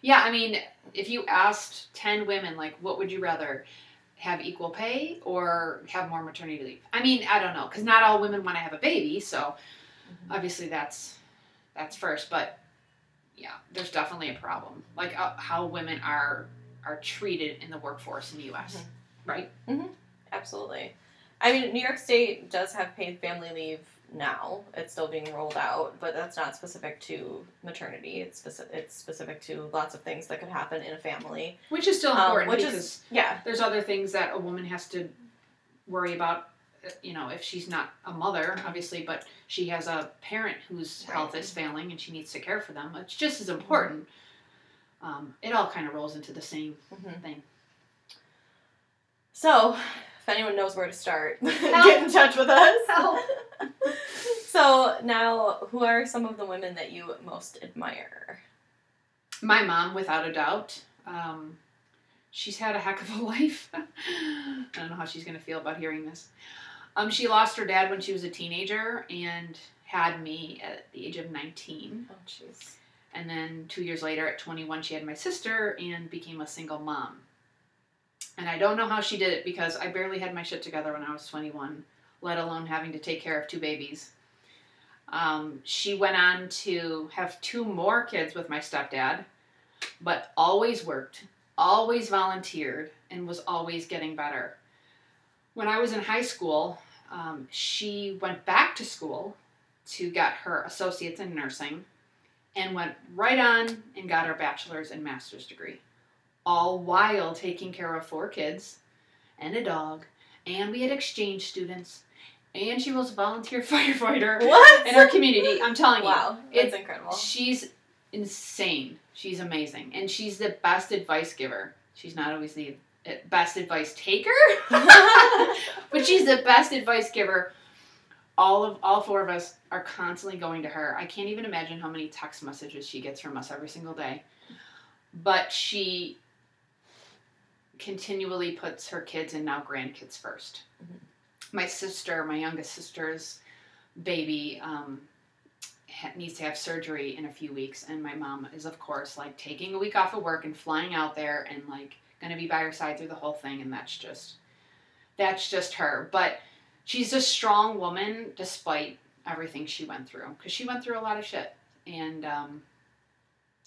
Yeah, I mean, if you asked ten women, like, what would you rather? Have equal pay or have more maternity leave. I mean, I don't know, because not all women want to have a baby, so mm-hmm. obviously that's that's first. But yeah, there's definitely a problem, like uh, how women are are treated in the workforce in the U.S. Mm-hmm. Right? Mm-hmm. Absolutely. I mean, New York State does have paid family leave now. It's still being rolled out, but that's not specific to maternity. It's specific. It's specific to lots of things that could happen in a family, which is still important. Um, which is yeah. There's other things that a woman has to worry about you know, if she's not a mother, obviously, but she has a parent whose right. health is failing and she needs to care for them, it's just as important. Um, it all kind of rolls into the same mm-hmm. thing. So, if anyone knows where to start, get in touch with us. Help. so, now, who are some of the women that you most admire? My mom, without a doubt. Um, she's had a heck of a life. I don't know how she's going to feel about hearing this. Um, she lost her dad when she was a teenager and had me at the age of 19. Oh, jeez. And then two years later, at 21, she had my sister and became a single mom. And I don't know how she did it because I barely had my shit together when I was 21, let alone having to take care of two babies. Um, she went on to have two more kids with my stepdad, but always worked, always volunteered, and was always getting better when I was in high school, um, she went back to school to get her associates in nursing and went right on and got her bachelor's and master's degree, all while taking care of four kids and a dog. And we had exchange students. And she was a volunteer firefighter what? in our community. I'm telling wow, you. Wow, that's incredible. She's insane. She's amazing. And she's the best advice giver. She's not always the eh, best advice taker, but she's the best advice giver. All of all four of us are constantly going to her. I can't even imagine how many text messages she gets from us every single day. But she continually puts her kids and now grandkids 1st mm-hmm. My sister, my youngest sister's baby, um, needs to have surgery in a few weeks, and my mom is, of course, like taking a week off of work and flying out there and like going to be by her side through the whole thing, and that's just that's just her. But she's a strong woman despite everything she went through because she went through a lot of shit, and um,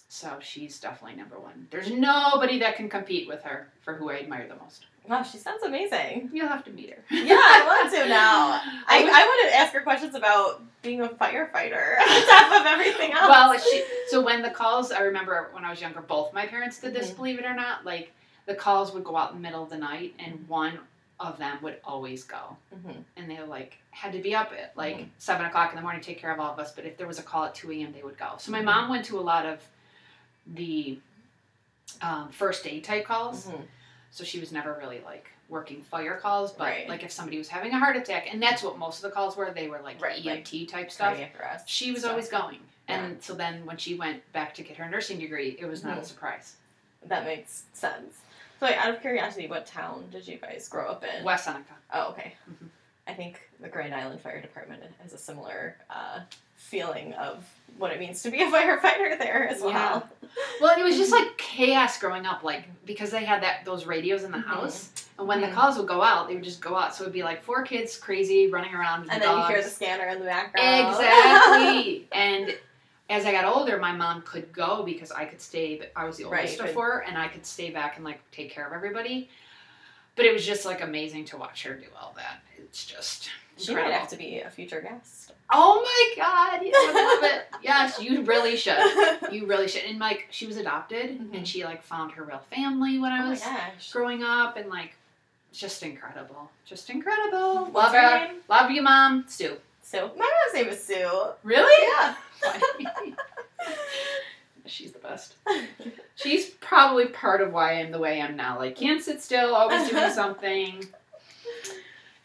so she's definitely number one. There's nobody that can compete with her for who I admire the most. Wow, she sounds amazing. You'll have to meet her. Yeah, I want to now. I, I want to ask her questions about being a firefighter on top of everything else. Well, she, so when the calls, I remember when I was younger, both my parents did this, mm-hmm. believe it or not. Like, the calls would go out in the middle of the night, and one of them would always go. Mm-hmm. And they like had to be up at like mm-hmm. seven o'clock in the morning to take care of all of us. But if there was a call at two a.m., they would go. So my mm-hmm. mom went to a lot of the um, first aid type calls. Mm-hmm. So she was never really like working fire calls, but right. like if somebody was having a heart attack, and that's what most of the calls were. They were like right, EMT like type stuff. She was stuff. always going, and yeah. so then when she went back to get her nursing degree, it was not a mm-hmm. surprise. That makes sense. So, like, out of curiosity, what town did you guys grow up in? West Seneca. Oh, okay. Mm-hmm. I think the Grand Island Fire Department has a similar uh, feeling of what it means to be a firefighter there as well. Yeah. Well, it was just like chaos growing up, like because they had that those radios in the Mhm. house, and when Mhm. the calls would go out, they would just go out. So it'd be like four kids crazy running around, And the then you hear the scanner in the background. Exactly. and as I got older, my mom could go because I could stay. But I was the oldest you of four, and I could stay back and like take care of everybody. But it was just like amazing to watch her do all that. It's just she incredible. might have to be a future guest. Oh my god! Yeah, I love it. Yes, you really should. You really should. And like, she was adopted, Mhm. and she like found her real family when I oh was growing up, and like, just incredible. Just incredible. What's love her name? Love you, mom. Sue. Sue. My mom's name is Sue. Really? Yeah. She's the best. She's probably part of why I'm the way I am now. Like, can't sit still, always doing something.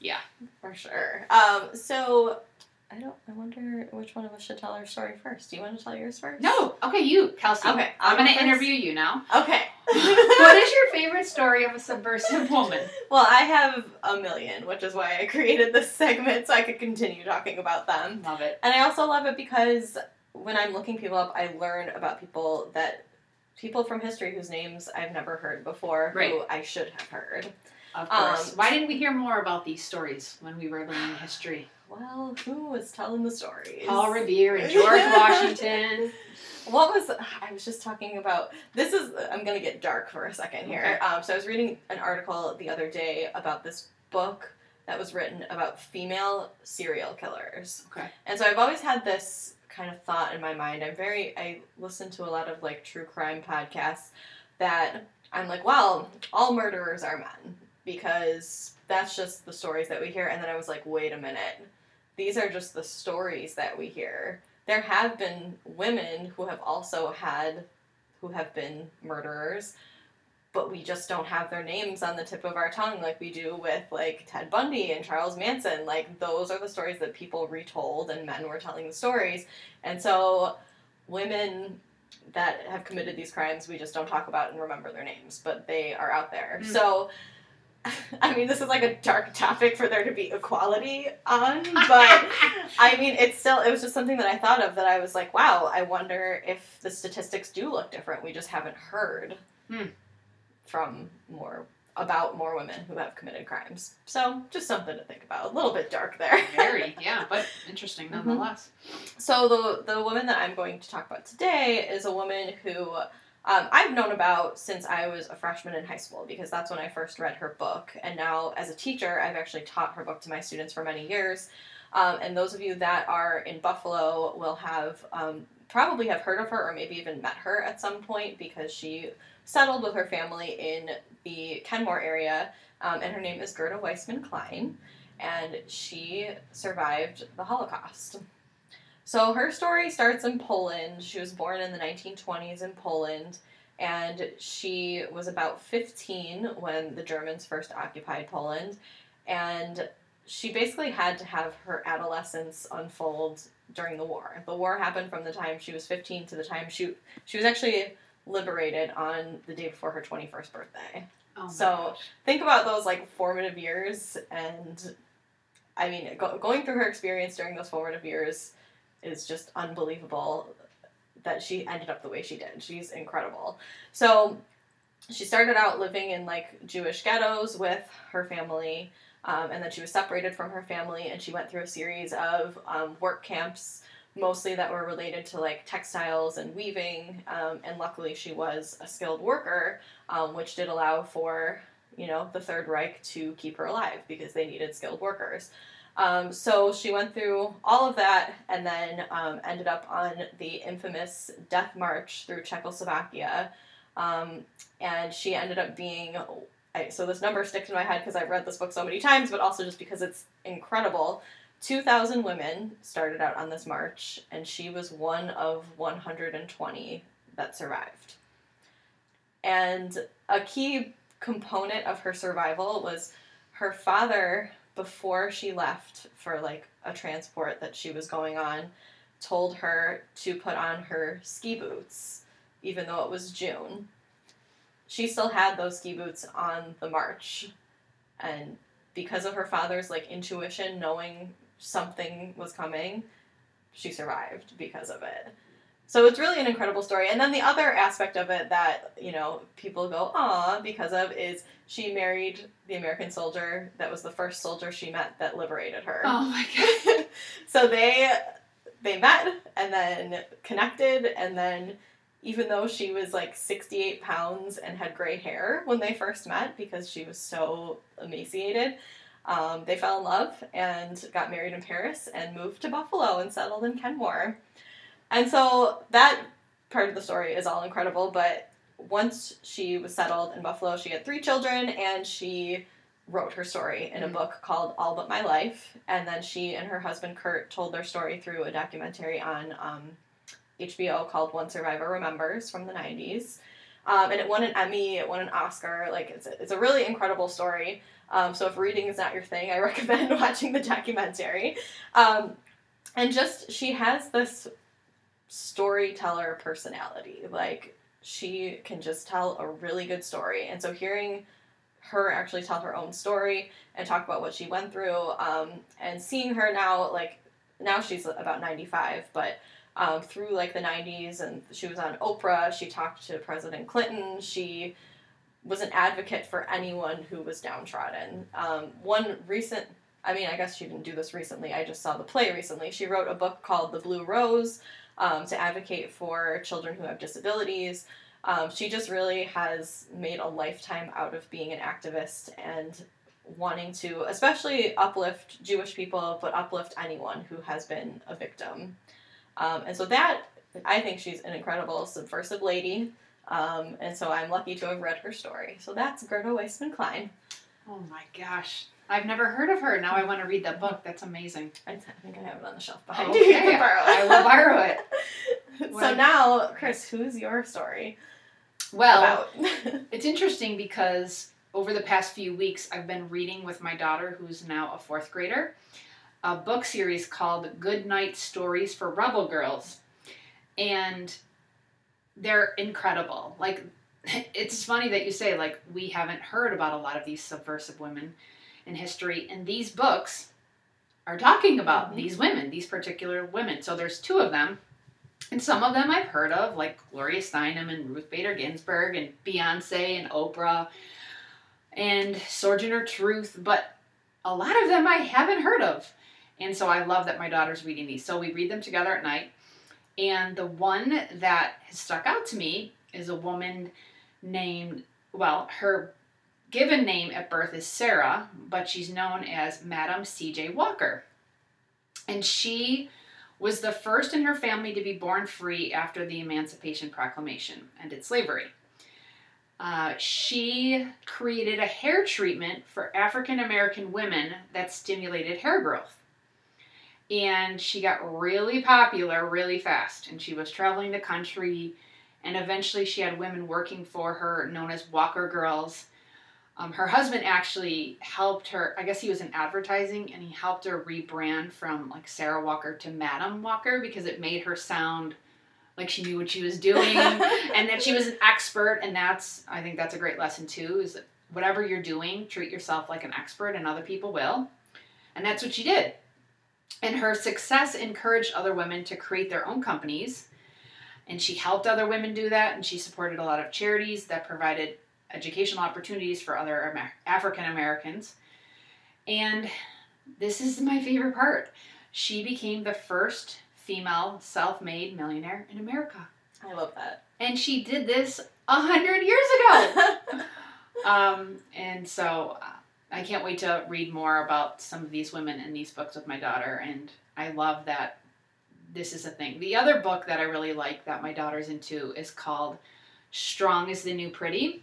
Yeah, for sure. Um, so I don't. I wonder which one of us should tell our story first. Do you want to tell yours first? No, okay, you, Kelsey. Okay, I'm I'll gonna interview you now. Okay. what is your favorite story of a subversive woman? Well, I have a million, which is why I created this segment so I could continue talking about them. Love it. And I also love it because when I'm looking people up, I learn about people that people from history whose names I've never heard before, Right. who I should have heard. Of course. Um, Why didn't we hear more about these stories when we were learning history? Well, who was telling the stories? Paul Revere and George Washington. What was I was just talking about? This is I'm gonna get dark for a second here. Um, so I was reading an article the other day about this book that was written about female serial killers. Okay. And so I've always had this kind of thought in my mind. I'm very I listen to a lot of like true crime podcasts that I'm like, well, all murderers are men because that's just the stories that we hear. And then I was like, wait a minute. These are just the stories that we hear. There have been women who have also had who have been murderers, but we just don't have their names on the tip of our tongue like we do with like Ted Bundy and Charles Manson. Like those are the stories that people retold and men were telling the stories. And so women that have committed these crimes we just don't talk about and remember their names, but they are out there. Mm. So I mean, this is like a dark topic for there to be equality on, but I mean, it's still, it was just something that I thought of that I was like, wow, I wonder if the statistics do look different. We just haven't heard Hmm. from more, about more women who have committed crimes. So, just something to think about. A little bit dark there. Very, yeah, but interesting Mm-hmm. nonetheless. So the the woman that I'm going to talk about today is a woman who um, I've known about since I was a freshman in high school because that's when I first read her book. And now, as a teacher, I've actually taught her book to my students for many years. Um, and those of you that are in Buffalo will have um, probably have heard of her or maybe even met her at some point because she settled with her family in the Kenmore area. Um, and her name is Gerda Weissmann Klein. And she survived the Holocaust. So her story starts in Poland. She was born in the 1920s in Poland, and she was about 15 when the Germans first occupied Poland. And she basically had to have her adolescence unfold during the war. The war happened from the time she was 15 to the time she she was actually liberated on the day before her 21st birthday Oh So- gosh. think about those like formative years and i mean go, going through her experience during those formative years is just unbelievable that she ended up the way she did she's incredible so she started out living in like jewish ghettos with her family um, and then she was separated from her family and she went through a series of um, work camps mostly that were related to like textiles and weaving um, and luckily she was a skilled worker um, which did allow for you know the Third Reich to keep her alive because they needed skilled workers. Um, so she went through all of that and then um, ended up on the infamous Death March through Czechoslovakia, um, and she ended up being. I, so this number sticks in my head because I've read this book so many times, but also just because it's incredible. 2,000 women started out on this march, and she was one of 120 that survived. And a key component of her survival was her father, before she left for like a transport that she was going on, told her to put on her ski boots, even though it was June. She still had those ski boots on the march, and because of her father's like intuition, knowing something was coming, she survived because of it. So it's really an incredible story. And then the other aspect of it that, you know, people go, ah, because of is she married the American soldier that was the first soldier she met that liberated her. Oh my god. so they they met and then connected and then even though she was like 68 pounds and had gray hair when they first met because she was so emaciated um, they fell in love and got married in paris and moved to buffalo and settled in kenmore and so that part of the story is all incredible but once she was settled in buffalo she had three children and she wrote her story in a Mhm. book called All But My Life, and then she and her husband Kurt told their story through a documentary on um, HBO called One Survivor Remembers from the 90s. Um, and it won an Emmy, it won an Oscar. Like, it's a, it's a really incredible story. Um, so, if reading is not your thing, I recommend watching the documentary. Um, and just, she has this storyteller personality. Like, she can just tell a really good story. And so, hearing her actually tell her own story and talk about what she went through um, and seeing her now like now she's about 95 but um, through like the 90s and she was on oprah she talked to president clinton she was an advocate for anyone who was downtrodden um, one recent i mean i guess she didn't do this recently i just saw the play recently she wrote a book called the blue rose um, to advocate for children who have disabilities um, she just really has made a lifetime out of being an activist and wanting to, especially uplift Jewish people, but uplift anyone who has been a victim. Um, and so that, I think she's an incredible subversive lady. Um, and so I'm lucky to have read her story. So that's Gerda Weissmann Klein. Oh my gosh. I've never heard of her. Now I want to read that book. That's amazing. I think I have it on the shelf behind you. You Okay, can borrow I will borrow it. so now, Chris, who's your story Well, it's interesting because over the past few weeks, I've been reading with my daughter, who's now a fourth grader, a book series called Good Night Stories for Rebel Girls. And they're incredible. Like, it's funny that you say, like, we haven't heard about a lot of these subversive women in history, and these books are talking about Mhm. these women, these particular women. So there's two of them. And some of them I've heard of, like Gloria Steinem and Ruth Bader Ginsburg and Beyonce and Oprah and Sojourner Truth, but a lot of them I haven't heard of. And so I love that my daughter's reading these. So we read them together at night. And the one that has stuck out to me is a woman named, well, her given name at birth is Sarah, but she's known as Madam C.J. Walker. And she was the first in her family to be born free after the Emancipation Proclamation ended slavery. Uh, she created a hair treatment for African American women that stimulated hair growth. And she got really popular really fast. And she was traveling the country, and eventually she had women working for her known as Walker Girls. Um, her husband actually helped her, I guess he was in advertising, and he helped her rebrand from like Sarah Walker to Madam Walker because it made her sound like she knew what she was doing and that she was an expert. And that's, I think that's a great lesson too, is that whatever you're doing, treat yourself like an expert and other people will. And that's what she did. And her success encouraged other women to create their own companies. And she helped other women do that. And she supported a lot of charities that provided educational opportunities for other Amer- African Americans. And this is my favorite part. She became the first female self made millionaire in America. I love that. And she did this a hundred years ago. um, and so uh, I can't wait to read more about some of these women in these books with my daughter. And I love that this is a thing. The other book that I really like that my daughter's into is called Strong is the New Pretty.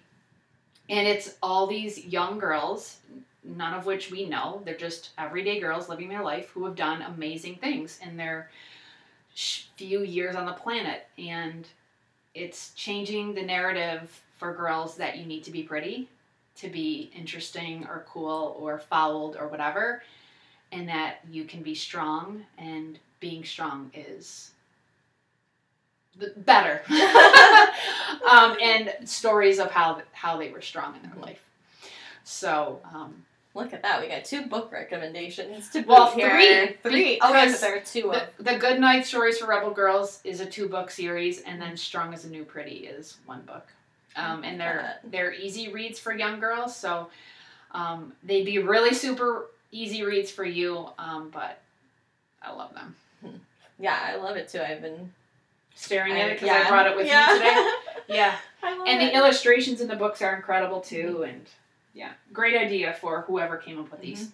And it's all these young girls, none of which we know. They're just everyday girls living their life who have done amazing things in their few years on the planet. And it's changing the narrative for girls that you need to be pretty to be interesting or cool or fouled or whatever and that you can be strong and being strong is better um, and stories of how how they were strong in their life so um, Look at that. We got two book recommendations to Well, here. three. Three. Oh, yes, there are two The, of the Good Night Stories for Rebel Girls is a two book series, and then Strong as a New Pretty is one book. Um, and they're they're easy reads for young girls, so um, they'd be really super easy reads for you. Um, but I love them. Yeah, I love it too. I've been Staring at it because yeah. I brought it with yeah. me today. Yeah, I and it. the illustrations in the books are incredible too. And yeah, great idea for whoever came up with these.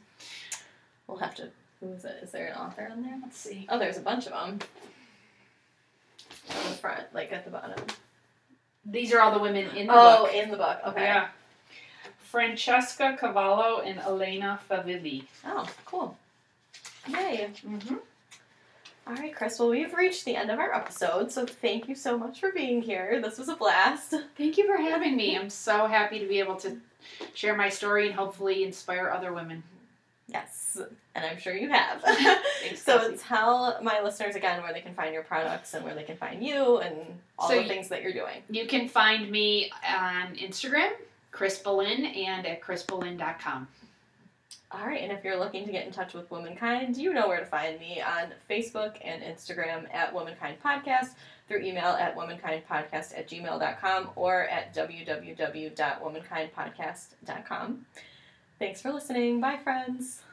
We'll have to. Who is it? Is there an author on there? Let's see. Oh, there's a bunch of them. On the front, like at the bottom. These are all the women in the oh, book. in the book. Okay. Yeah. Francesca Cavallo and Elena Favilli. Oh, cool. Yay. Mm-hmm. All right, Chris. Well, we've reached the end of our episode, so thank you so much for being here. This was a blast. Thank you for having me. I'm so happy to be able to share my story and hopefully inspire other women. Yes, and I'm sure you have. Thanks, so Kelsey. tell my listeners again where they can find your products and where they can find you and all So the things that you're doing. You can find me on Instagram, Chris Belin, and at chrisbelin.com. All right, and if you're looking to get in touch with Womankind, you know where to find me on Facebook and Instagram at Womankind Podcast, through email at womankindpodcast at gmail.com or at www.womankindpodcast.com. Thanks for listening. Bye, friends.